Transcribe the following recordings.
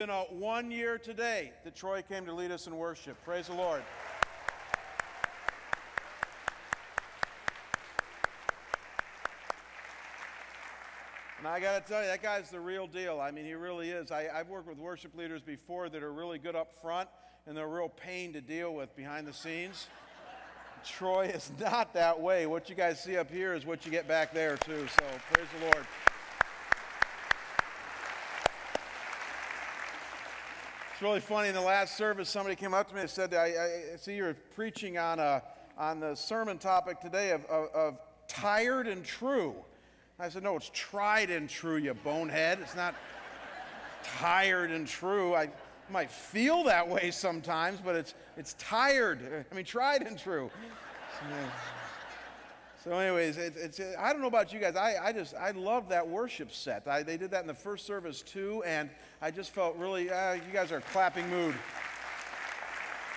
been a one year today that Troy came to lead us in worship. Praise the Lord. And I got to tell you, that guy's the real deal. I mean, he really is. I, have worked with worship leaders before that are really good up front and they're a real pain to deal with behind the scenes. Troy is not that way. What you guys see up here is what you get back there, too. So praise the Lord. It's really funny. In the last service, somebody came up to me and said, I, I see you're preaching on, a, on the sermon topic today of, of, of tired and true. I said, No, it's tried and true, you bonehead. It's not tired and true. I might feel that way sometimes, but it's, it's tired. I mean, tried and true. So, anyways, it, it's, I don't know about you guys. I, I just, I love that worship set. I, they did that in the first service too, and I just felt really, uh, you guys are clapping mood.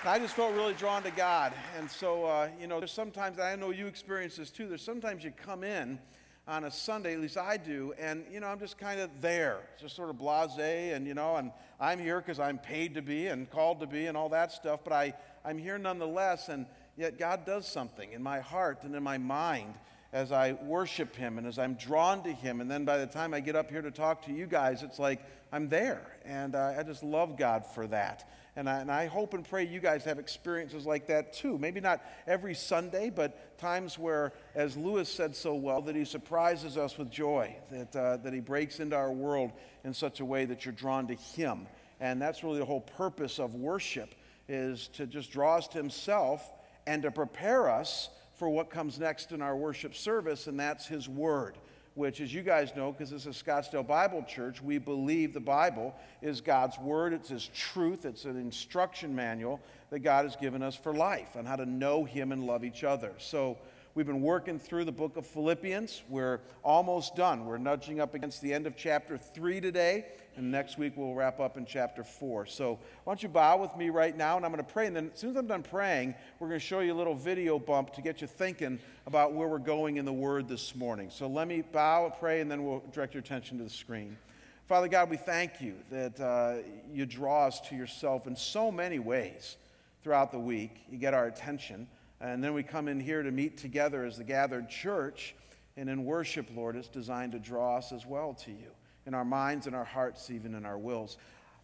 I just felt really drawn to God. And so, uh, you know, there's sometimes, I know you experience this too, there's sometimes you come in on a Sunday, at least I do, and, you know, I'm just kind of there, just sort of blase, and, you know, and I'm here because I'm paid to be and called to be and all that stuff, but I, I'm here nonetheless, and, Yet God does something in my heart and in my mind as I worship Him and as I'm drawn to Him. And then by the time I get up here to talk to you guys, it's like I'm there. And uh, I just love God for that. And I, and I hope and pray you guys have experiences like that too. Maybe not every Sunday, but times where, as Lewis said so well, that He surprises us with joy, that, uh, that He breaks into our world in such a way that you're drawn to Him. And that's really the whole purpose of worship is to just draw us to Himself and to prepare us for what comes next in our worship service, and that's His Word, which, as you guys know, because this is Scottsdale Bible Church, we believe the Bible is God's Word, it's His truth, it's an instruction manual that God has given us for life on how to know Him and love each other. So, We've been working through the book of Philippians. We're almost done. We're nudging up against the end of chapter 3 today, and next week we'll wrap up in chapter 4. So why don't you bow with me right now, and I'm going to pray. And then as soon as I'm done praying, we're going to show you a little video bump to get you thinking about where we're going in the Word this morning. So let me bow and pray, and then we'll direct your attention to the screen. Father God, we thank you that uh, you draw us to yourself in so many ways throughout the week. You get our attention. And then we come in here to meet together as the gathered church. And in worship, Lord, it's designed to draw us as well to you in our minds and our hearts, even in our wills.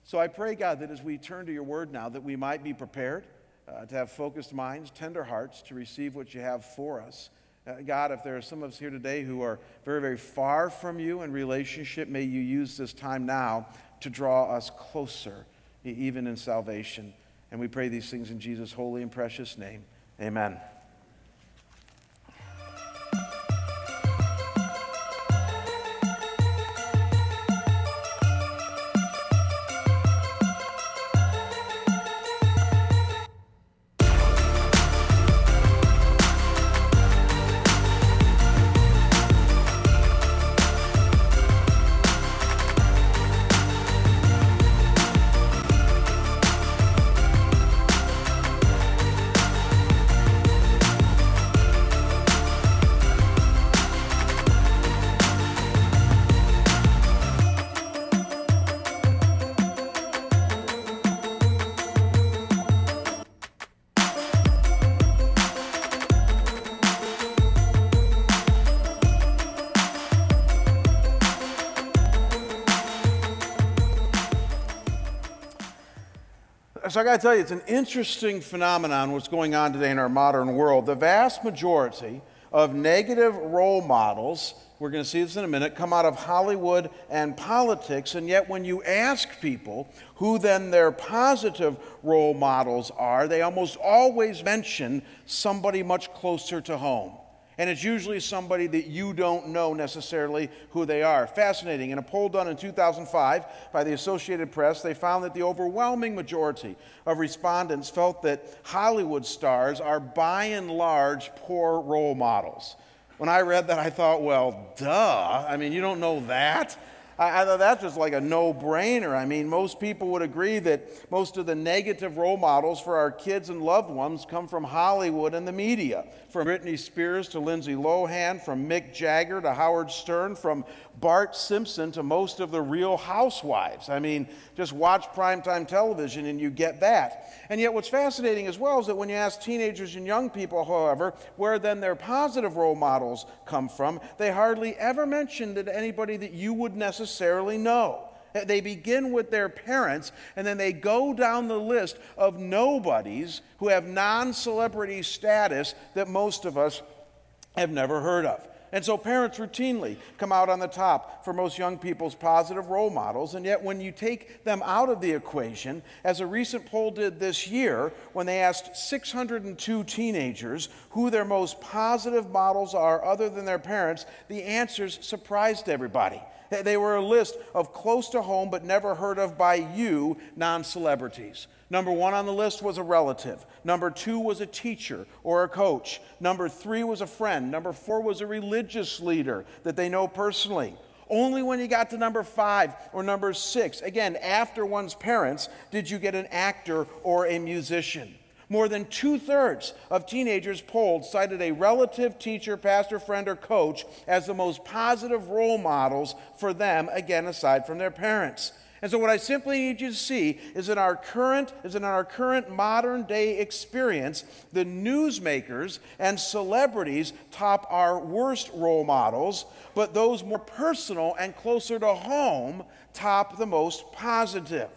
So I pray, God, that as we turn to your word now, that we might be prepared uh, to have focused minds, tender hearts to receive what you have for us. Uh, God, if there are some of us here today who are very, very far from you in relationship, may you use this time now to draw us closer, even in salvation. And we pray these things in Jesus' holy and precious name. Amen. So I got to tell you, it's an interesting phenomenon what's going on today in our modern world. The vast majority of negative role models, we're going to see this in a minute, come out of Hollywood and politics. And yet, when you ask people who then their positive role models are, they almost always mention somebody much closer to home and it's usually somebody that you don't know necessarily who they are. Fascinating. In a poll done in 2005 by the Associated Press, they found that the overwhelming majority of respondents felt that Hollywood stars are by and large poor role models. When I read that, I thought, well, duh. I mean, you don't know that? I, I thought that's just like a no brainer. I mean, most people would agree that most of the negative role models for our kids and loved ones come from Hollywood and the media. From Britney Spears to Lindsay Lohan, from Mick Jagger to Howard Stern, from Bart Simpson to most of the real housewives. I mean, just watch primetime television and you get that. And yet, what's fascinating as well is that when you ask teenagers and young people, however, where then their positive role models come from, they hardly ever mention that anybody that you would necessarily know. Eh, they begin with their parents and then they go down the list of nobodies who have non celebrity status that most of us have never heard of. And so parents routinely come out on the top for most young people's positive role models. And yet, when you take them out of the equation, as a recent poll did this year, when they asked 602 teenagers who their most positive models are other than their parents, the answers surprised everybody. They were a list of close to home but never heard of by you non celebrities. Number one on the list was a relative. Number two was a teacher or a coach. Number three was a friend. Number four was a religious leader that they know personally. Only when you got to number five or number six, again, after one's parents, did you get an actor or a musician. More than two thirds of teenagers polled cited a relative, teacher, pastor, friend, or coach as the most positive role models for them, again, aside from their parents. And so, what I simply need you to see is in our current, is in our current modern day experience, the newsmakers and celebrities top our worst role models, but those more personal and closer to home top the most positive.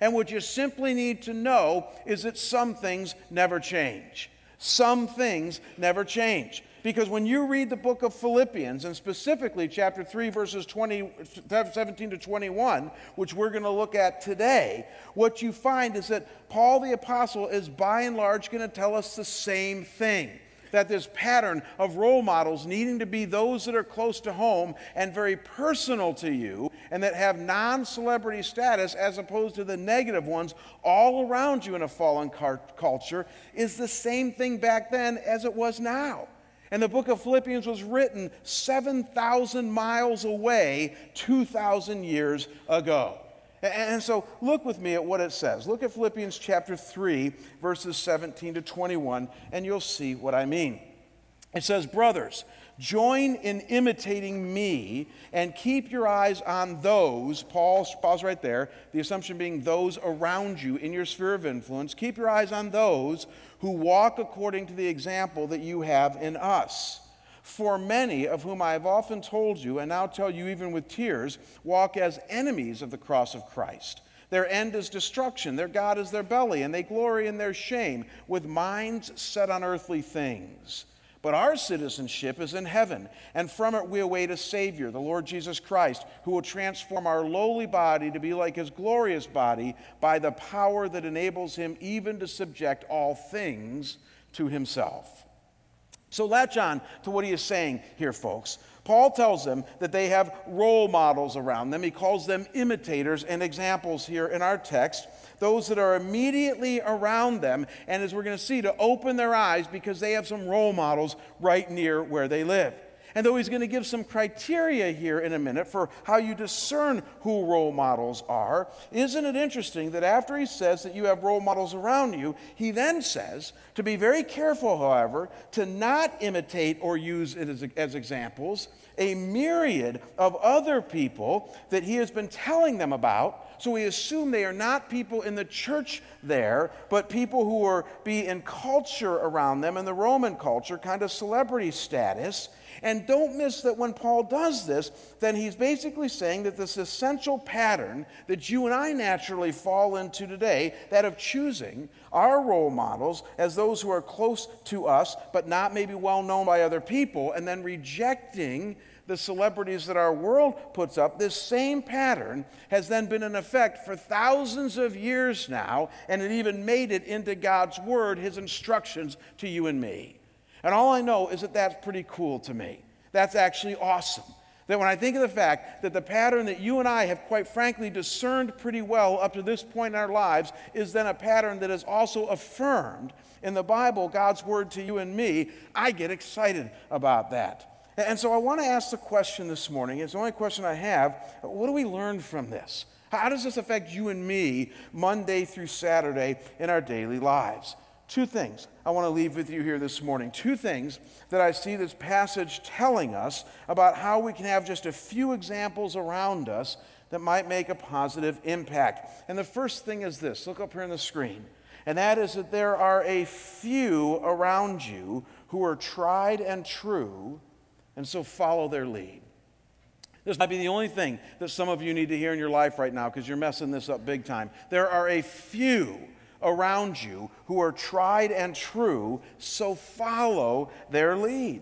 And what you simply need to know is that some things never change. Some things never change. Because when you read the book of Philippians, and specifically chapter 3, verses 20, 17 to 21, which we're going to look at today, what you find is that Paul the Apostle is by and large going to tell us the same thing that this pattern of role models needing to be those that are close to home and very personal to you and that have non celebrity status as opposed to the negative ones all around you in a fallen car- culture is the same thing back then as it was now. And the book of Philippians was written 7,000 miles away 2,000 years ago. And so look with me at what it says. Look at Philippians chapter 3, verses 17 to 21, and you'll see what I mean. It says, Brothers, join in imitating me and keep your eyes on those, Paul, pause right there, the assumption being those around you in your sphere of influence. Keep your eyes on those who walk according to the example that you have in us. For many of whom I have often told you, and now tell you even with tears, walk as enemies of the cross of Christ. Their end is destruction, their God is their belly, and they glory in their shame, with minds set on earthly things. But our citizenship is in heaven, and from it we await a Savior, the Lord Jesus Christ, who will transform our lowly body to be like his glorious body by the power that enables him even to subject all things to himself. So latch on to what he is saying here, folks. Paul tells them that they have role models around them. He calls them imitators and examples here in our text, those that are immediately around them, and as we're going to see, to open their eyes because they have some role models right near where they live. And though he's going to give some criteria here in a minute for how you discern who role models are, isn't it interesting that after he says that you have role models around you, he then says to be very careful, however, to not imitate or use it as, as examples a myriad of other people that he has been telling them about. So we assume they are not people in the church there, but people who are be in culture around them in the Roman culture, kind of celebrity status. And don't miss that when Paul does this, then he's basically saying that this essential pattern that you and I naturally fall into today, that of choosing our role models as those who are close to us, but not maybe well known by other people, and then rejecting the celebrities that our world puts up, this same pattern has then been in effect for thousands of years now, and it even made it into God's Word, His instructions to you and me. And all I know is that that's pretty cool to me. That's actually awesome. That when I think of the fact that the pattern that you and I have quite frankly discerned pretty well up to this point in our lives is then a pattern that is also affirmed in the Bible, God's word to you and me, I get excited about that. And so I want to ask the question this morning. It's the only question I have. What do we learn from this? How does this affect you and me Monday through Saturday in our daily lives? Two things I want to leave with you here this morning. Two things that I see this passage telling us about how we can have just a few examples around us that might make a positive impact. And the first thing is this look up here on the screen. And that is that there are a few around you who are tried and true, and so follow their lead. This might be the only thing that some of you need to hear in your life right now because you're messing this up big time. There are a few around you who are tried and true, so follow their lead.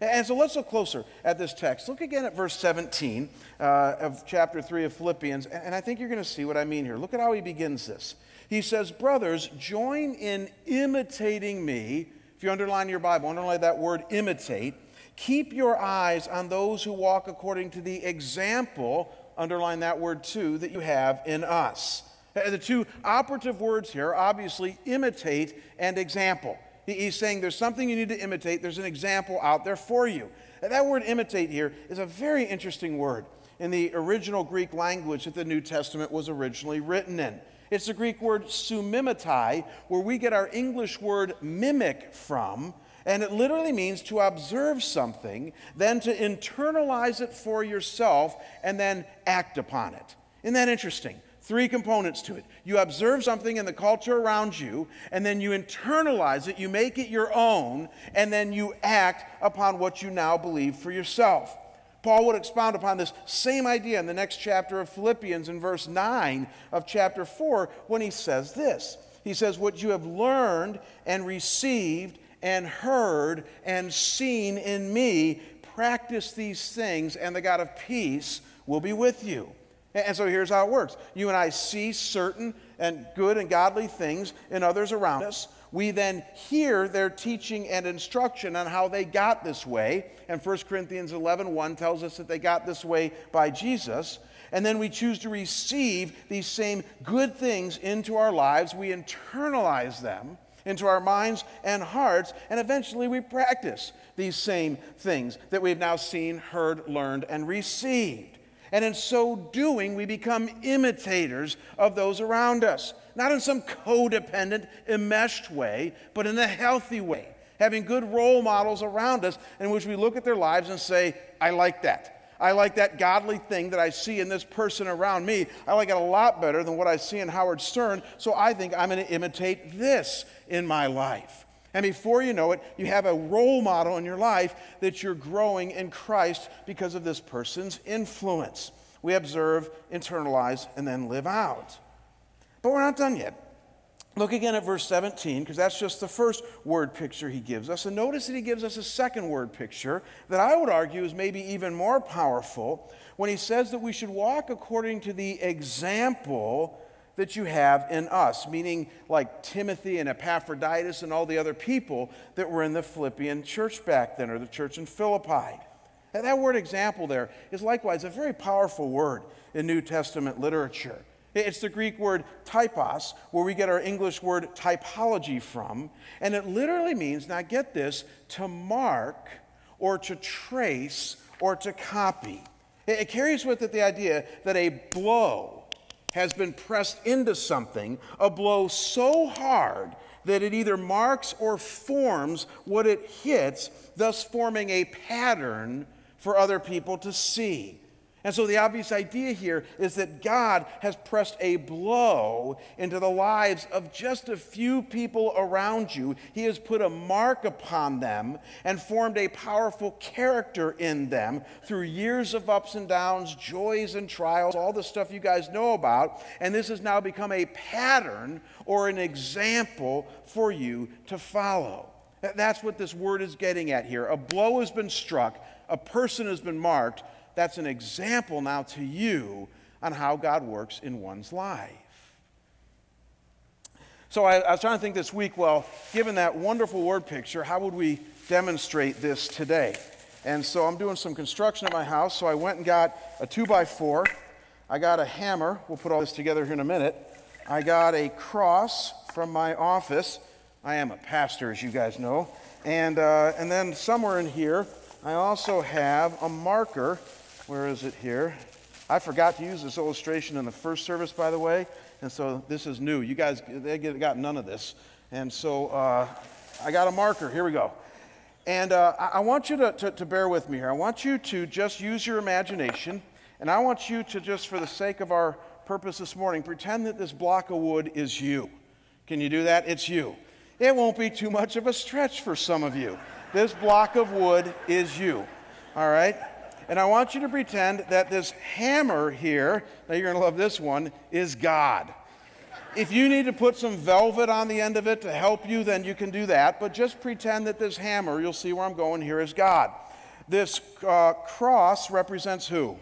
And so let's look closer at this text. Look again at verse 17 uh, of chapter 3 of Philippians, and I think you're going to see what I mean here. Look at how he begins this. He says, Brothers, join in imitating me. If you underline your Bible, underline that word imitate. Keep your eyes on those who walk according to the example, underline that word too, that you have in us. Uh, the two operative words here are obviously imitate and example. He's saying there's something you need to imitate, there's an example out there for you. That word imitate here is a very interesting word in the original Greek language that the New Testament was originally written in. It's the Greek word sumimatai, where we get our English word mimic from, and it literally means to observe something, then to internalize it for yourself, and then act upon it. Isn't that interesting? Three components to it. You observe something in the culture around you, and then you internalize it, you make it your own, and then you act upon what you now believe for yourself. Paul would expound upon this same idea in the next chapter of Philippians in verse 9 of chapter 4 when he says this. He says, What you have learned and received and heard and seen in me, practice these things, and the God of peace will be with you. And so here's how it works you and I see certain and good and godly things in others around us. We then hear their teaching and instruction on how they got this way. And 1 Corinthians 11 1 tells us that they got this way by Jesus. And then we choose to receive these same good things into our lives. We internalize them into our minds and hearts, and eventually we practice these same things that we've now seen, heard, learned, and received. And in so doing, we become imitators of those around us. Not in some codependent, enmeshed way, but in a healthy way. Having good role models around us in which we look at their lives and say, I like that. I like that godly thing that I see in this person around me. I like it a lot better than what I see in Howard Stern, so I think I'm going to imitate this in my life. And before you know it, you have a role model in your life that you're growing in Christ because of this person's influence. We observe, internalize, and then live out. But we're not done yet. Look again at verse 17, because that's just the first word picture he gives us. And notice that he gives us a second word picture that I would argue is maybe even more powerful when he says that we should walk according to the example that you have in us, meaning like Timothy and Epaphroditus and all the other people that were in the Philippian church back then, or the church in Philippi. And that word example there is likewise a very powerful word in New Testament literature. It's the Greek word typos, where we get our English word typology from. And it literally means, now get this, to mark or to trace or to copy. It carries with it the idea that a blow, has been pressed into something, a blow so hard that it either marks or forms what it hits, thus forming a pattern for other people to see. And so the obvious idea here is that God has pressed a blow into the lives of just a few people around you. He has put a mark upon them and formed a powerful character in them through years of ups and downs, joys and trials, all the stuff you guys know about. And this has now become a pattern or an example for you to follow. That's what this word is getting at here. A blow has been struck, a person has been marked that's an example now to you on how God works in one's life. So I, I, was trying to think this week, well, given that wonderful word picture, how would we demonstrate this today? And so I'm doing some construction at my house, so I went and got a two by four. I got a hammer. We'll put all this together here in a minute. I got a cross from my office. I am a pastor, as you guys know. And, uh, and then somewhere in here, I also have a marker. Where is it here? I forgot to use this illustration in the first service, by the way, and so this is new. You guys, they got none of this. And so uh, I got a marker. Here we go. And uh, I want you to, to, to bear with me here. I want you to just use your imagination, and I want you to just, for the sake of our purpose this morning, pretend that this block of wood is you. Can you do that? It's you. It won't be too much of a stretch for some of you. This block of wood is you. All right? And I want you to pretend that this hammer here, now you're going to love this one, is God. If you need to put some velvet on the end of it to help you, then you can do that. But just pretend that this hammer, you'll see where I'm going here, is God. This uh, cross represents who?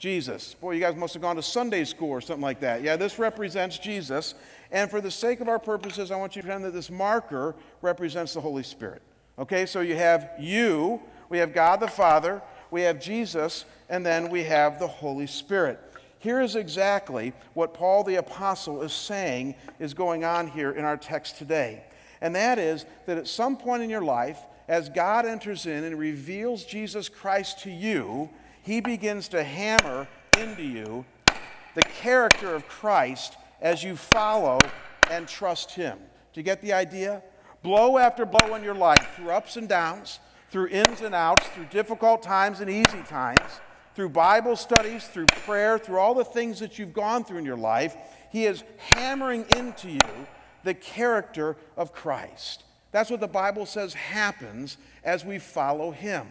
Jesus. Boy, you guys must have gone to Sunday school or something like that. Yeah, this represents Jesus. And for the sake of our purposes, I want you to pretend that this marker represents the Holy Spirit. Okay, so you have you, we have God the Father, we have Jesus, and then we have the Holy Spirit. Here is exactly what Paul the Apostle is saying is going on here in our text today. And that is that at some point in your life, as God enters in and reveals Jesus Christ to you, he begins to hammer into you the character of Christ as you follow and trust him. Do you get the idea? Blow after blow in your life, through ups and downs, through ins and outs, through difficult times and easy times, through Bible studies, through prayer, through all the things that you've gone through in your life, He is hammering into you the character of Christ. That's what the Bible says happens as we follow Him.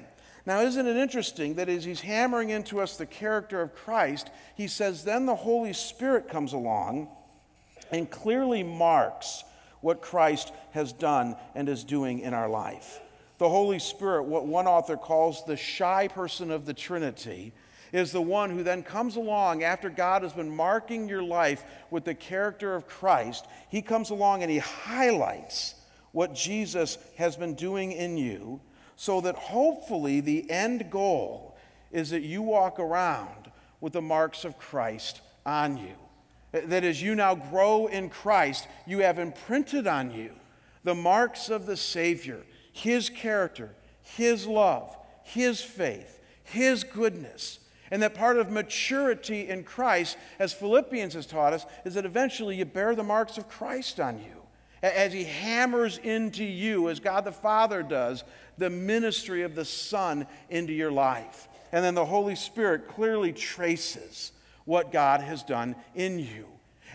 Now, isn't it interesting that as He's hammering into us the character of Christ, He says, then the Holy Spirit comes along and clearly marks what Christ has done and is doing in our life. The Holy Spirit, what one author calls the shy person of the Trinity, is the one who then comes along after God has been marking your life with the character of Christ. He comes along and he highlights what Jesus has been doing in you so that hopefully the end goal is that you walk around with the marks of Christ on you that as you now grow in Christ, you have imprinted on you the marks of the Savior, His character, His love, His faith, His goodness. And that part of maturity in Christ, as Philippians has taught us, is that eventually you bear the marks of Christ on you. As He hammers into you, as God the Father does, the ministry of the Son into your life. And then the Holy Spirit clearly traces what God has done in you.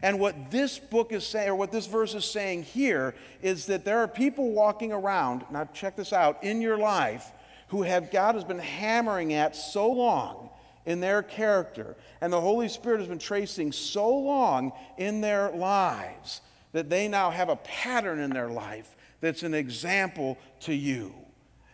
And what this book is saying, or what this verse is saying here, is that there are people walking around, now check this out, in your life who have God has been hammering at so long in their character, and the Holy Spirit has been tracing so long in their lives that they now have a pattern in their life that's an example to you.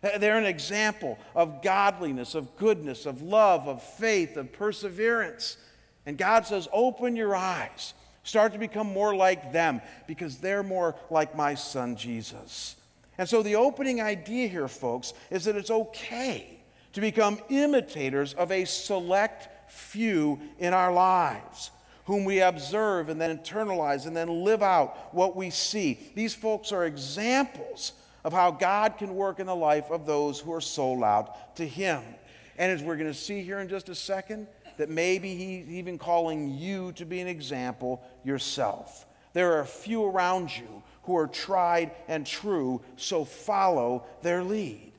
Uh, they're an example of godliness, of goodness, of love, of faith, of perseverance. And God says, Open your eyes. Start to become more like them because they're more like my son Jesus. And so, the opening idea here, folks, is that it's okay to become imitators of a select few in our lives whom we observe and then internalize and then live out what we see. These folks are examples of how God can work in the life of those who are sold out to Him. And as we're going to see here in just a second, that maybe he's even calling you to be an example yourself. There are a few around you who are tried and true, so follow their lead.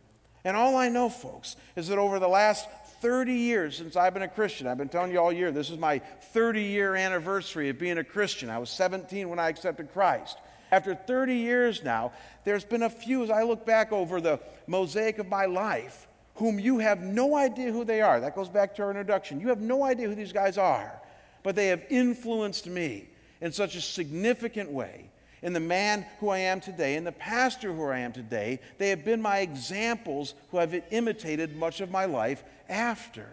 And all I know, folks, is that over the last 30 years since I've been a Christian, I've been telling you all year, this is my 30 year anniversary of being a Christian. I was 17 when I accepted Christ. After 30 years now, there's been a few, as I look back over the mosaic of my life, whom you have no idea who they are. That goes back to our introduction. You have no idea who these guys are, but they have influenced me in such a significant way. In the man who I am today, in the pastor who I am today, they have been my examples who have imitated much of my life after.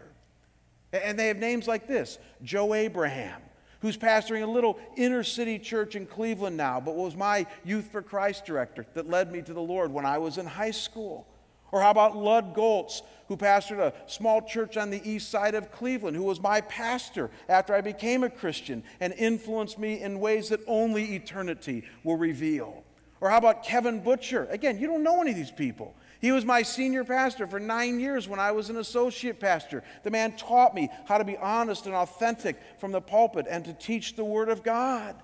And they have names like this Joe Abraham, who's pastoring a little inner city church in Cleveland now, but was my Youth for Christ director that led me to the Lord when I was in high school. Or how about Lud Goltz, who pastored a small church on the east side of Cleveland, who was my pastor after I became a Christian and influenced me in ways that only eternity will reveal? Or how about Kevin Butcher? Again, you don't know any of these people. He was my senior pastor for nine years when I was an associate pastor. The man taught me how to be honest and authentic from the pulpit and to teach the Word of God.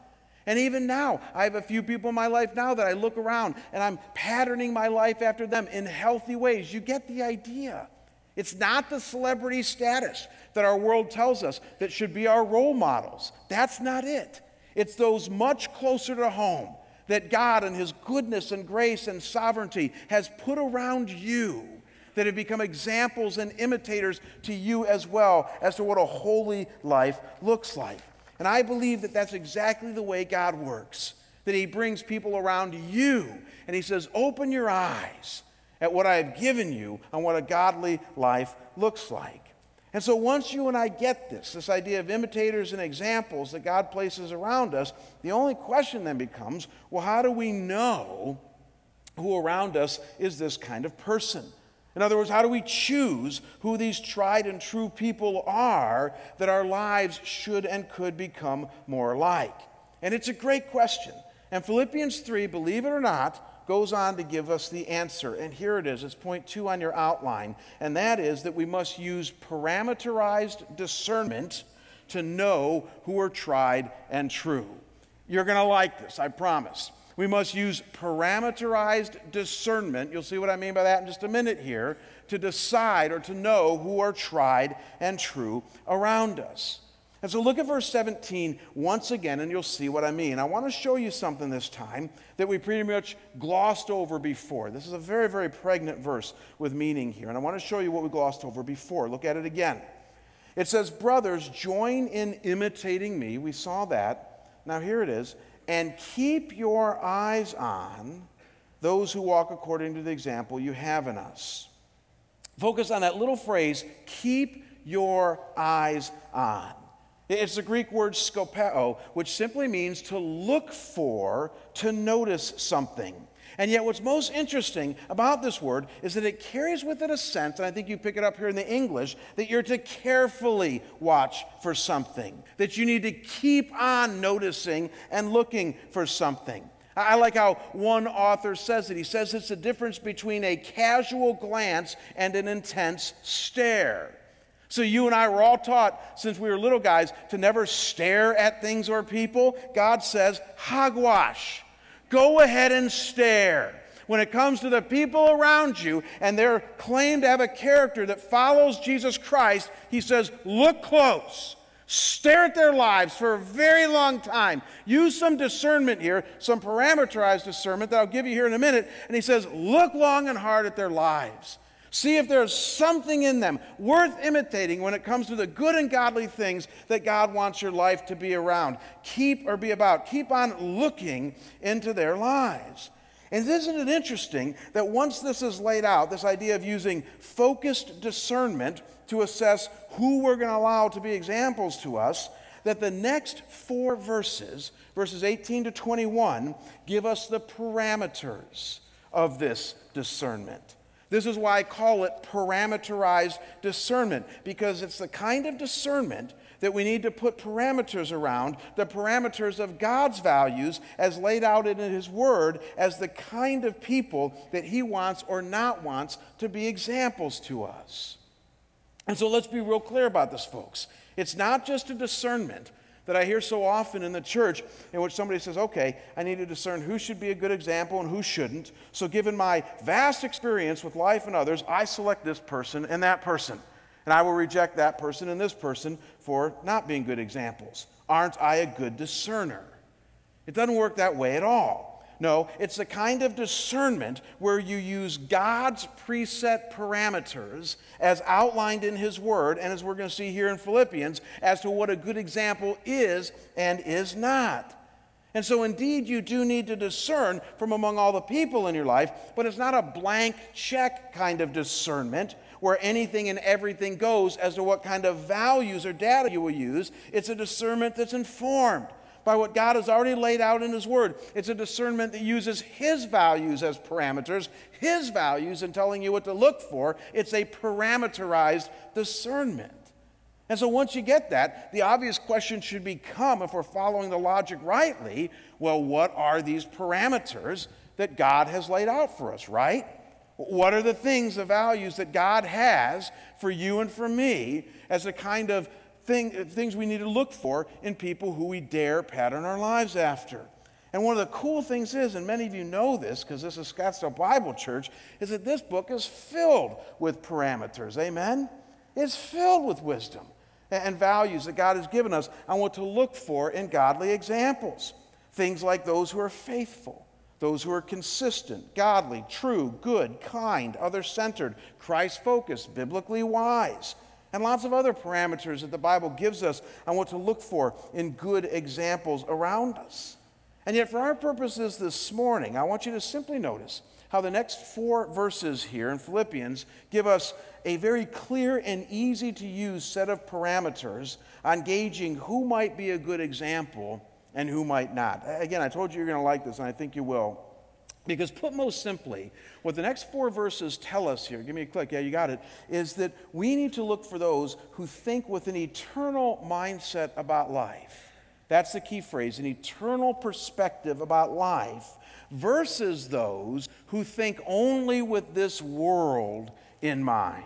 And even now, I have a few people in my life now that I look around and I'm patterning my life after them in healthy ways. You get the idea. It's not the celebrity status that our world tells us that should be our role models. That's not it. It's those much closer to home that God, and His goodness and grace and sovereignty, has put around you that have become examples and imitators to you as well as to what a holy life looks like. And I believe that that's exactly the way God works. That He brings people around you and He says, Open your eyes at what I have given you on what a godly life looks like. And so once you and I get this, this idea of imitators and examples that God places around us, the only question then becomes well, how do we know who around us is this kind of person? In other words, how do we choose who these tried and true people are that our lives should and could become more like? And it's a great question. And Philippians 3, believe it or not, goes on to give us the answer. And here it is. It's point two on your outline. And that is that we must use parameterized discernment to know who are tried and true. You're going to like this, I promise. We must use parameterized discernment. You'll see what I mean by that in just a minute here to decide or to know who are tried and true around us. And so look at verse 17 once again, and you'll see what I mean. I want to show you something this time that we pretty much glossed over before. This is a very, very pregnant verse with meaning here. And I want to show you what we glossed over before. Look at it again. It says, Brothers, join in imitating me. We saw that. Now here it is. And keep your eyes on those who walk according to the example you have in us. Focus on that little phrase, keep your eyes on. It's the Greek word skopeo, which simply means to look for, to notice something. And yet, what's most interesting about this word is that it carries with it a sense, and I think you pick it up here in the English, that you're to carefully watch for something, that you need to keep on noticing and looking for something. I like how one author says it. He says it's the difference between a casual glance and an intense stare. So, you and I were all taught since we were little guys to never stare at things or people. God says, hogwash. Go ahead and stare. When it comes to the people around you and they're claimed to have a character that follows Jesus Christ, He says, look close. Stare at their lives for a very long time. Use some discernment here, some parameterized discernment that I'll give you here in a minute. And he says, look long and hard at their lives. See if there's something in them worth imitating when it comes to the good and godly things that God wants your life to be around. Keep or be about. Keep on looking into their lives. And isn't it interesting that once this is laid out, this idea of using focused discernment to assess who we're going to allow to be examples to us, that the next four verses, verses 18 to 21, give us the parameters of this discernment. This is why I call it parameterized discernment, because it's the kind of discernment that we need to put parameters around, the parameters of God's values as laid out in His Word, as the kind of people that He wants or not wants to be examples to us. And so let's be real clear about this, folks. It's not just a discernment that I hear so often in the church in which somebody says, okay, I need to discern who should be a good example and who shouldn't. So, given my vast experience with life and others, I select this person and that person. And I will reject that person and this person for not being good examples. Aren't I a good discerner? It doesn't work that way at all. No, it's the kind of discernment where you use God's preset parameters as outlined in His Word, and as we're going to see here in Philippians, as to what a good example is and is not. And so, indeed, you do need to discern from among all the people in your life, but it's not a blank check kind of discernment where anything and everything goes as to what kind of values or data you will use. It's a discernment that's informed by what God has already laid out in His Word. It's a discernment that uses His values as parameters, His values in telling you what to look for. It's a parameterized discernment. And so once you get that, the obvious question should become if we're following the logic rightly, well, what are these parameters that God has laid out for us, right? What are the things, the values that God has for you and for me as a kind of thing, things we need to look for in people who we dare pattern our lives after? And one of the cool things is, and many of you know this because this is Scottsdale Bible Church, is that this book is filled with parameters. Amen? It's filled with wisdom and values that God has given us and what to look for in godly examples. Things like those who are faithful, those who are consistent, godly, true, good, kind, other centered, Christ focused, biblically wise, and lots of other parameters that the Bible gives us on what to look for in good examples around us. And yet, for our purposes this morning, I want you to simply notice how the next four verses here in Philippians give us a very clear and easy to use set of parameters on gauging who might be a good example and who might not. Again, I told you you're going to like this, and I think you will. Because, put most simply, what the next four verses tell us here, give me a click, yeah, you got it, is that we need to look for those who think with an eternal mindset about life. That's the key phrase an eternal perspective about life versus those who think only with this world in mind.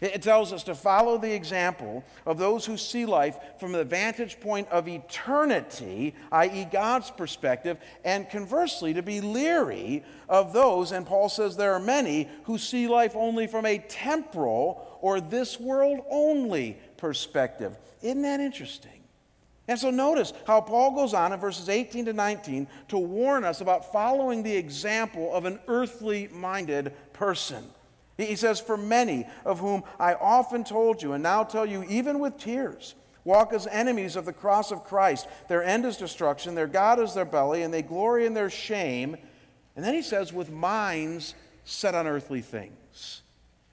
It tells us to follow the example of those who see life from the vantage point of eternity, i.e., God's perspective, and conversely, to be leery of those, and Paul says there are many, who see life only from a temporal or this world only perspective. Isn't that interesting? And so notice how Paul goes on in verses 18 to 19 to warn us about following the example of an earthly minded person. He says, For many of whom I often told you, and now tell you, even with tears, walk as enemies of the cross of Christ. Their end is destruction, their God is their belly, and they glory in their shame. And then he says, with minds set on earthly things.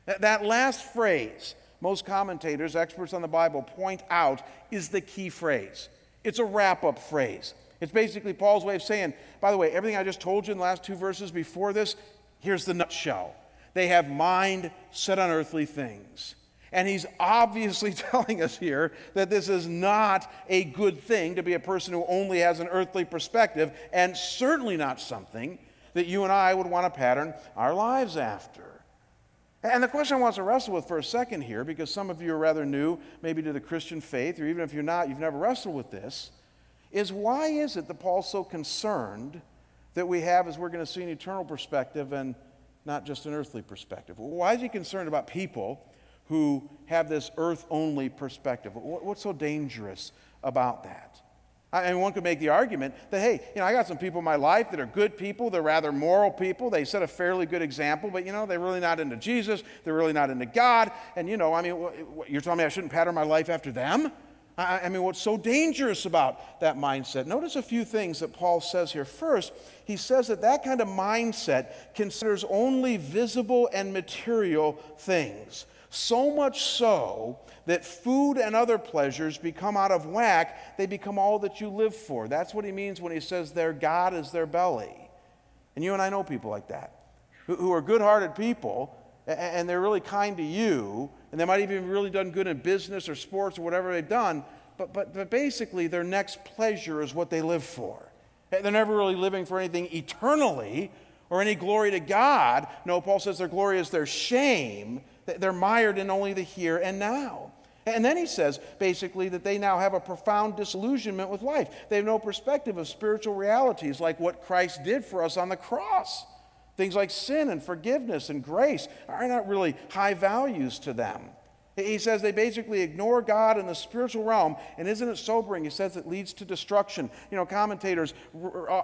That last phrase, most commentators, experts on the Bible, point out is the key phrase. It's a wrap up phrase. It's basically Paul's way of saying, by the way, everything I just told you in the last two verses before this, here's the nutshell. They have mind set on earthly things. And he's obviously telling us here that this is not a good thing to be a person who only has an earthly perspective, and certainly not something that you and I would want to pattern our lives after. And the question I want to wrestle with for a second here, because some of you are rather new, maybe to the Christian faith, or even if you're not, you've never wrestled with this, is why is it that Paul's so concerned that we have, as we're going to see, an eternal perspective and not just an earthly perspective. Why is he concerned about people who have this earth only perspective? What's so dangerous about that? I mean, one could make the argument that, hey, you know, I got some people in my life that are good people. They're rather moral people. They set a fairly good example, but, you know, they're really not into Jesus. They're really not into God. And, you know, I mean, you're telling me I shouldn't pattern my life after them? I, mean, what's so dangerous about that mindset? Notice a few things that Paul says here. First, he says that that kind of mindset considers only visible and material things. So much so that food and other pleasures become out of whack, they become all that you live for. That's what he means when he says their God is their belly. And you and I know people like that, who, who are good hearted people, and they're really kind to you, and they might even really done good in business or sports or whatever they've done, but, but, but basically their next pleasure is what they live for. They're never really living for anything eternally or any glory to God. No, Paul says their glory is their shame. They're mired in only the here and now. And then he says, basically, that they now have a profound disillusionment with life. They have no perspective of spiritual realities like what Christ did for us on the cross. Things like sin and forgiveness and grace are not really high values to them. He says they basically ignore God in the spiritual realm, and isn't it sobering? He says it leads to destruction. You know, commentators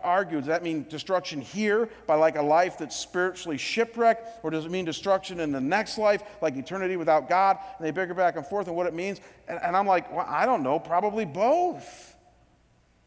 argue does that mean destruction here by like a life that's spiritually shipwrecked, or does it mean destruction in the next life, like eternity without God? And they bicker back and forth on what it means. And, and I'm like, well, I don't know, probably both.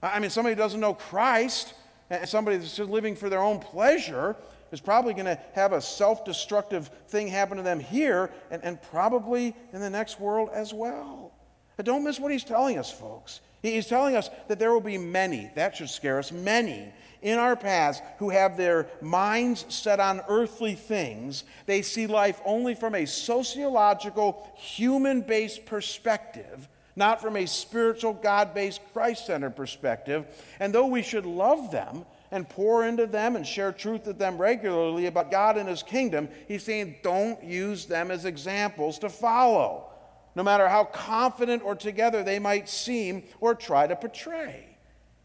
I mean, somebody doesn't know Christ, and somebody that's just living for their own pleasure is probably going to have a self destructive thing happen to them here and, and probably in the next world as well. But don't miss what he's telling us, folks. He's telling us that there will be many, that should scare us, many in our paths who have their minds set on earthly things. They see life only from a sociological, human based perspective not from a spiritual, God based, Christ centered perspective. And though we should love them and pour into them and share truth with them regularly about God and His kingdom, he's saying don't use them as examples to follow, no matter how confident or together they might seem or try to portray.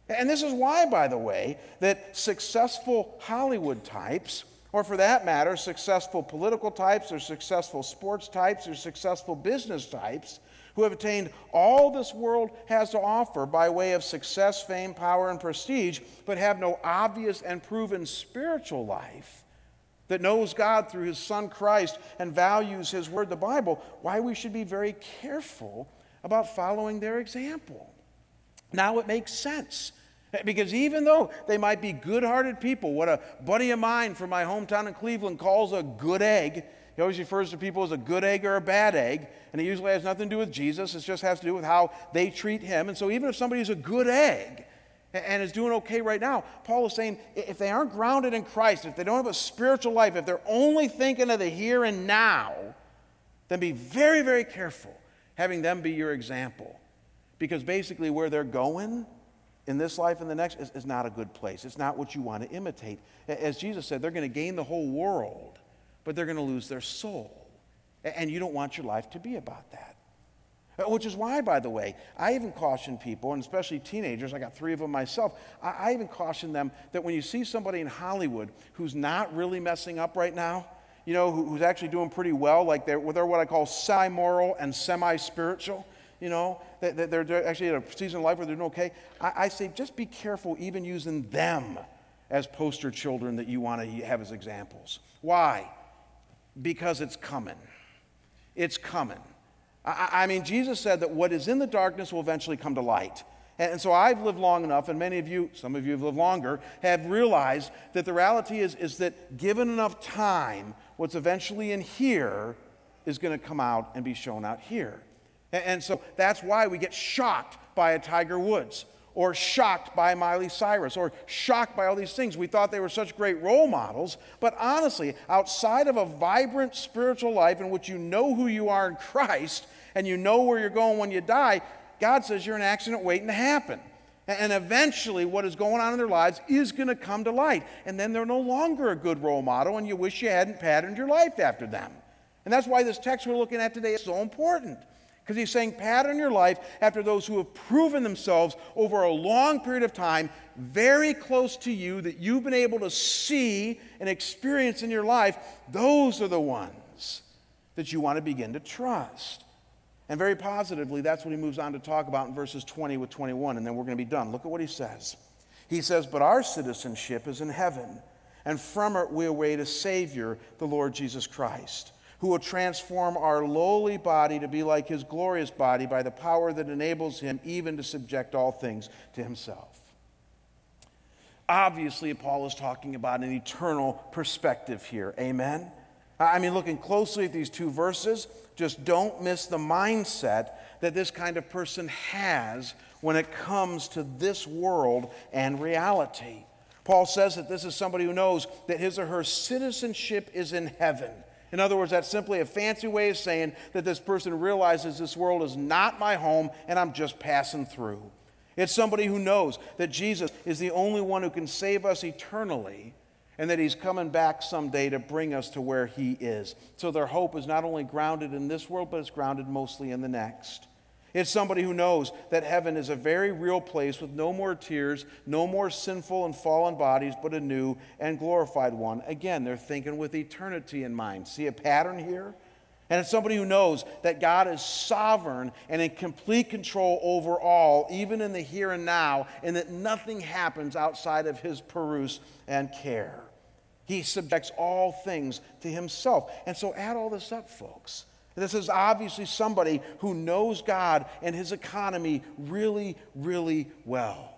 And this is why, by the way, that successful Hollywood types, or for that matter, successful political types, or successful sports types, or successful business types, who have attained all this world has to offer by way of success, fame, power, and prestige, but have no obvious and proven spiritual life that knows God through his Son Christ and values his word, the Bible, why we should be very careful about following their example. Now it makes sense. Because even though they might be good hearted people, what a buddy of mine from my hometown in Cleveland calls a good egg, he always refers to people as a good egg or a bad egg, and it usually has nothing to do with Jesus. It just has to do with how they treat him. And so, even if somebody is a good egg and is doing okay right now, Paul is saying if they aren't grounded in Christ, if they don't have a spiritual life, if they're only thinking of the here and now, then be very, very careful having them be your example. Because basically, where they're going, in this life and the next is, is, not a good place. It's not what you want to imitate. As Jesus said, they're going to gain the whole world but they're going to lose their soul. And you don't want your life to be about that. Uh, which is why, by the way, I even caution people, and especially teenagers, I got three of them myself, I, even caution them that when you see somebody in Hollywood who's not really messing up right now, you know, who, who's actually doing pretty well, like they're, they're what I call semi moral and semi spiritual, you know, that they're, actually in a season of life where they're doing okay, I, I say just be careful even using them as poster children that you want to have as examples. Why? Because it's coming. It's coming. I, I, mean, Jesus said that what is in the darkness will eventually come to light. And, so I've lived long enough, and many of you, some of you have lived longer, have realized that the reality is, is that given enough time, what's eventually in here is going to come out and be shown out here. And, and so that's why we get shocked by a Tiger Woods or shocked by Miley Cyrus or shocked by all these things. We thought they were such great role models, but honestly, outside of a vibrant spiritual life in which you know who you are in Christ and you know where you're going when you die, God says you're an accident waiting to happen. And eventually, what is going on in their lives is going to come to light. And then they're no longer a good role model, and you wish you hadn't patterned your life after them. And that's why this text we're looking at today is so important. Because he's saying, pattern your life after those who have proven themselves over a long period of time, very close to you, that you've been able to see and experience in your life. Those are the ones that you want to begin to trust. And very positively, that's what he moves on to talk about in verses 20 with 21, and then we're going to be done. Look at what he says. He says, But our citizenship is in heaven, and from it we await a Savior, the Lord Jesus Christ who will transform our lowly body to be like his glorious body by the power that enables him even to subject all things to himself. Obviously, Paul is talking about an eternal perspective here. Amen? I mean, looking closely at these two verses, just don't miss the mindset that this kind of person has when it comes to this world and reality. Paul says that this is somebody who knows that his or her citizenship is in heaven. In other words, that's simply a fancy way of saying that this person realizes this world is not my home and I'm just passing through. It's somebody who knows that Jesus is the only one who can save us eternally and that he's coming back someday to bring us to where he is. So their hope is not only grounded in this world, but it's grounded mostly in the next. It's somebody who knows that heaven is a very real place with no more tears, no more sinful and fallen bodies, but a new and glorified one. Again, they're thinking with eternity in mind. See a pattern here? And it's somebody who knows that God is sovereign and in complete control over all, even in the here and now, and that nothing happens outside of his peruse and care. He subjects all things to himself. And so add all this up, folks. This is obviously somebody who knows God and his economy really, really well.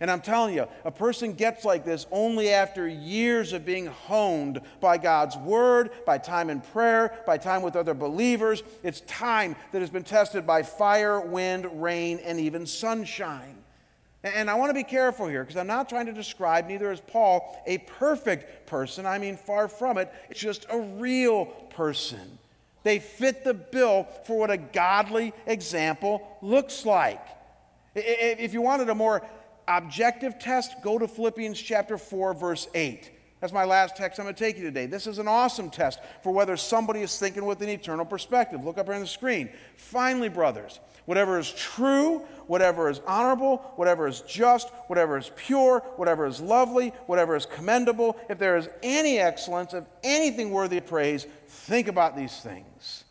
And I'm telling you, a person gets like this only after years of being honed by God's word, by time in prayer, by time with other believers. It's time that has been tested by fire, wind, rain, and even sunshine. And I want to be careful here because I'm not trying to describe, neither is Paul, a perfect person. I mean, far from it. It's just a real person They fit the bill for what a godly example looks like. If you wanted a more objective test, go to Philippians chapter 4, verse 8. That's my last text I'm going to take you today. This is an awesome test for whether somebody is thinking with an eternal perspective. Look up here on the screen. Finally, brothers, whatever is true, whatever is honorable, whatever is just, whatever is pure, whatever is lovely, whatever is commendable, if there is any excellence, of anything worthy of praise, think about these things.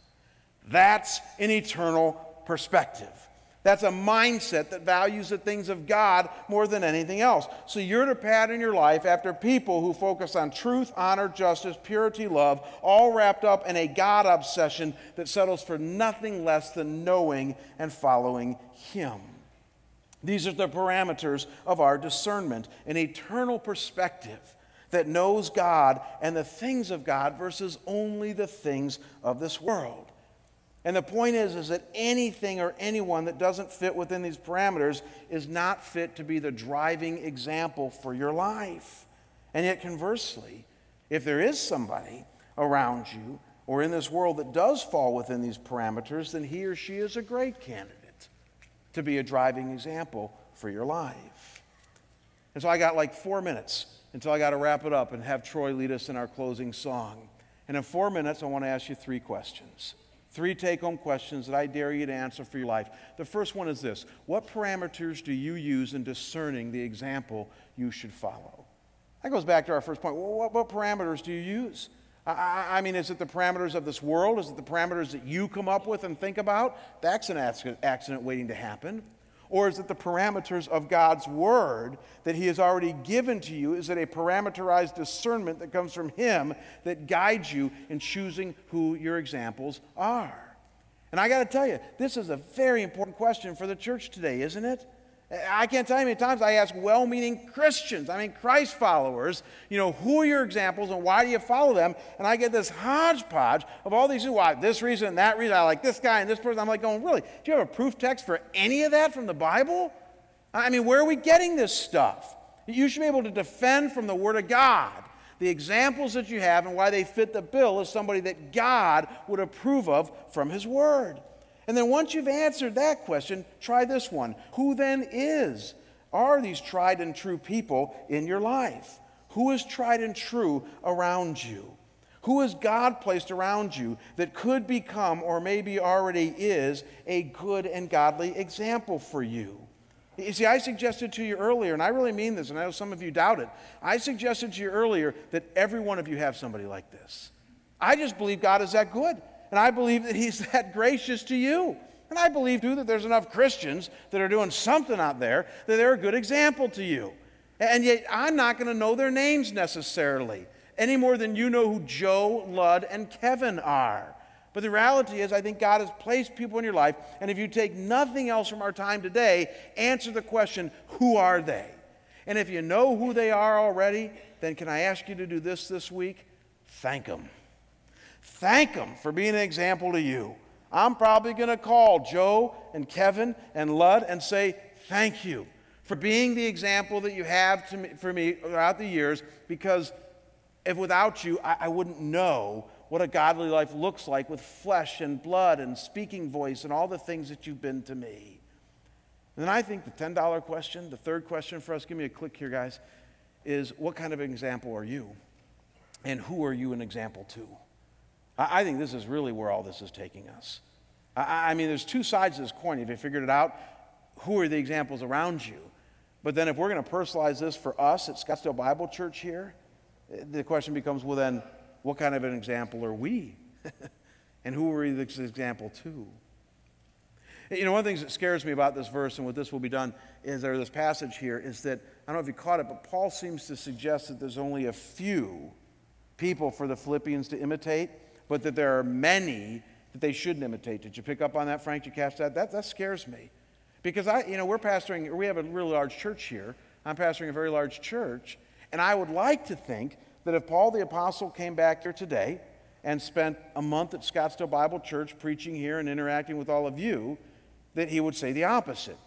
That's an eternal perspective. That's a mindset that values the things of God more than anything else. So you're to pattern your life after people who focus on truth, honor, justice, purity, love, all wrapped up in a God obsession that settles for nothing less than knowing and following Him. These are the parameters of our discernment, an eternal perspective that knows God and the things of God versus only the things of this world. And the point is, is that anything or anyone that doesn't fit within these parameters is not fit to be the driving example for your life. And yet, conversely, if there is somebody around you or in this world that does fall within these parameters, then he or she is a great candidate to be a driving example for your life. And so I got like four minutes until I got to wrap it up and have Troy lead us in our closing song. And in four minutes, I want to ask you three questions. Three take home questions that I dare you to answer for your life. The first one is this What parameters do you use in discerning the example you should follow? That goes back to our first point. What, what, parameters do you use? I, I, mean, is it the parameters of this world? Is it the parameters that you come up with and think about? That's an accident waiting to happen. Or is it the parameters of God's word that He has already given to you? Is it a parameterized discernment that comes from Him that guides you in choosing who your examples are? And I got to tell you, this is a very important question for the church today, isn't it? I can't tell you how many times I ask well meaning Christians, I mean Christ followers, you know, who are your examples and why do you follow them? And I get this hodgepodge of all these, why this reason and that reason, I like this guy and this person. I'm like, going, really? Do you have a proof text for any of that from the Bible? I mean, where are we getting this stuff? You should be able to defend from the Word of God the examples that you have and why they fit the bill as somebody that God would approve of from His Word. And then once you've answered that question, try this one. Who then is? Are these tried and true people in your life? Who is tried and true around you? Who has God placed around you that could become, or maybe already is, a good and godly example for you? You see, I suggested to you earlier, and I really mean this, and I know some of you doubt it. I suggested to you earlier that every one of you have somebody like this. I just believe God is that good. And I believe that He's that gracious to you. And I believe, too, that there's enough Christians that are doing something out there that they're a good example to you. And yet, I'm not going to know their names necessarily, any more than you know who Joe, Lud, and Kevin are. But the reality is, I think God has placed people in your life, and if you take nothing else from our time today, answer the question who are they? And if you know who they are already, then can I ask you to do this this week? Thank them. Thank them for being an example to you. I'm probably going to call Joe and Kevin and Lud and say, Thank you for being the example that you have me, for me throughout the years, because if without you, I, I wouldn't know what a godly life looks like with flesh and blood and speaking voice and all the things that you've been to me. And then I think the $10 question, the third question for us, give me a click here, guys, is what kind of example are you? And who are you an example to? I, think this is really where all this is taking us. I, I mean, there's two sides to this coin. If you figured it out, who are the examples around you? But then if we're going to personalize this for us at Scottsdale Bible Church here, the question becomes well, then, what kind of an example are we? and who are we this example to? You know, one of the things that scares me about this verse and what this will be done is, or this passage here, is that, I don't know if you caught it, but Paul seems to suggest that there's only a few people for the Philippians to imitate but that there are many that they shouldn't imitate. Did you pick up on that, Frank? Did you catch that? That, that scares me. Because I, you know, we're pastoring, we have a really large church here. I'm pastoring a very large church. And I would like to think that if Paul the Apostle came back here today and spent a month at Scottsdale Bible Church preaching here and interacting with all of you, that he would say the opposite.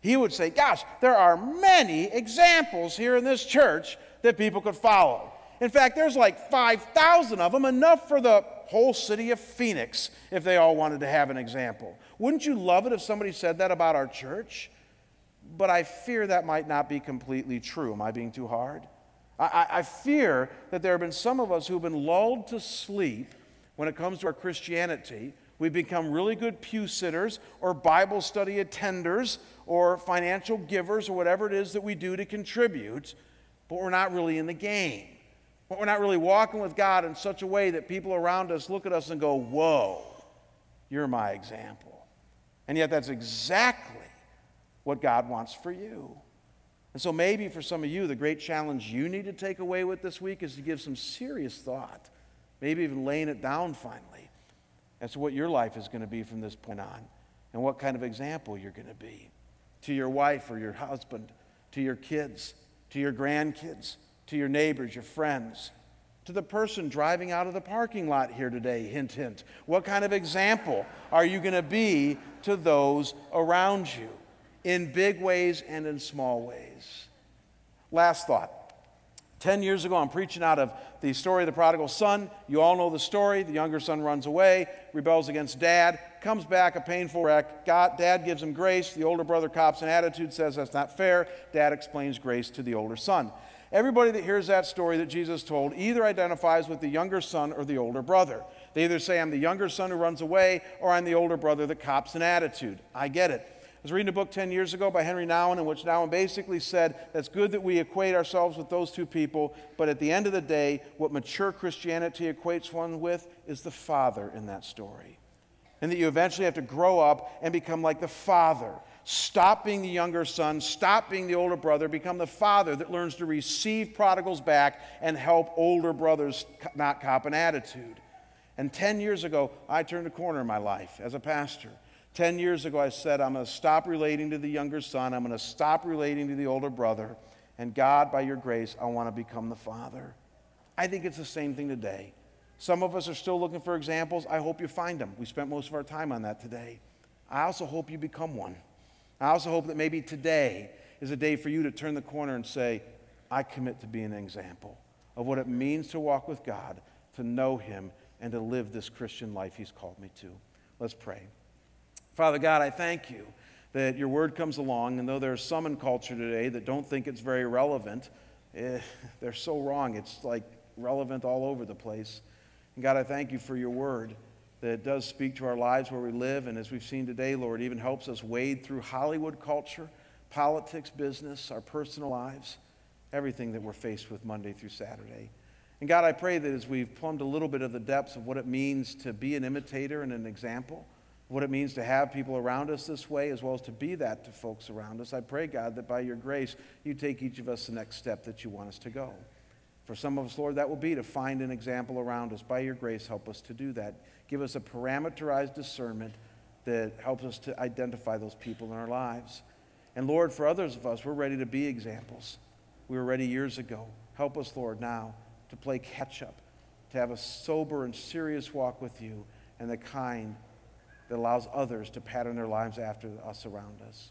He would say, Gosh, there are many examples here in this church that people could follow. In fact, there's like 5,000 of them, enough for the whole city of Phoenix if they all wanted to have an example. Wouldn't you love it if somebody said that about our church? But I fear that might not be completely true. Am I being too hard? I, I fear that there have been some of us who've been lulled to sleep when it comes to our Christianity. We've become really good pew sitters or Bible study attenders or financial givers or whatever it is that we do to contribute, but we're not really in the game. We're not really walking with God in such a way that people around us look at us and go, Whoa, you're my example. And yet, that's exactly what God wants for you. And so, maybe for some of you, the great challenge you need to take away with this week is to give some serious thought, maybe even laying it down finally, as to what your life is going to be from this point on and what kind of example you're going to be to your wife or your husband, to your kids, to your grandkids, to your neighbors, your friends, to the person driving out of the parking lot here today. Hint, hint. What kind of example are you going to be to those around you? in big ways and in small ways. Last thought. 10 years ago, I'm preaching out of the story of the prodigal son. You all know the story. The younger son runs away, rebels against dad, comes back a painful wreck. God, dad gives him grace. The older brother cops an attitude, says that's not fair. Dad explains grace to the older son. Everybody that hears that story that Jesus told either identifies with the younger son or the older brother. They either say, I'm the younger son who runs away, or I'm the older brother that cops an attitude. I get it I was reading a book 10 years ago by Henri Nouwen, in which Nouwen basically said that's good that we equate ourselves with those two people, but at the end of the day, what mature Christianity equates one with is the father in that story. And that you eventually have to grow up and become like the father. Stop being the younger son, stop being the older brother, become the father that learns to receive prodigals back and help older brothers not cop an attitude. And 10 years ago, I turned a corner in my life as a pastor. 10 years ago, I said, I'm going to stop relating to the younger son. I'm going to stop relating to the older brother. And God, by your grace, I want to become the father. I think it's the same thing today. Some of us are still looking for examples. I hope you find them. We spent most of our time on that today. I also hope you become one. I also hope that maybe today is a day for you to turn the corner and say, I commit to being an example of what it means to walk with God, to know Him, and to live this Christian life He's called me to. Let's pray. Father God, I thank you that your word comes along, and though there's some in culture today that don't think it's very relevant, eh, they're so wrong. It's like relevant all over the place. And God, I thank you for your word that does speak to our lives where we live, and as we've seen today, Lord, even helps us wade through Hollywood culture, politics, business, our personal lives, everything that we're faced with Monday through Saturday. And God, I pray that as we've plumbed a little bit of the depths of what it means to be an imitator and an example, what it means to have people around us this way, as well as to be that to folks around us. I pray, God, that by your grace, you take each of us the next step that you want us to go. For some of us, Lord, that will be to find an example around us. By your grace, help us to do that. Give us a parameterized discernment that helps us to identify those people in our lives. And Lord, for others of us, we're ready to be examples. We were ready years ago. Help us, Lord, now to play catch up, to have a sober and serious walk with you and the kind that allows others to pattern their lives after us around us.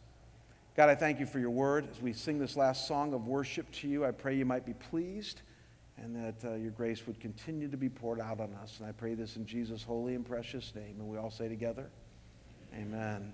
God, I thank you for your word. As we sing this last song of worship to you, I pray you might be pleased and that uh, your grace would continue to be poured out on us. And I pray this in Jesus' holy and precious name. And we all say together, Amen.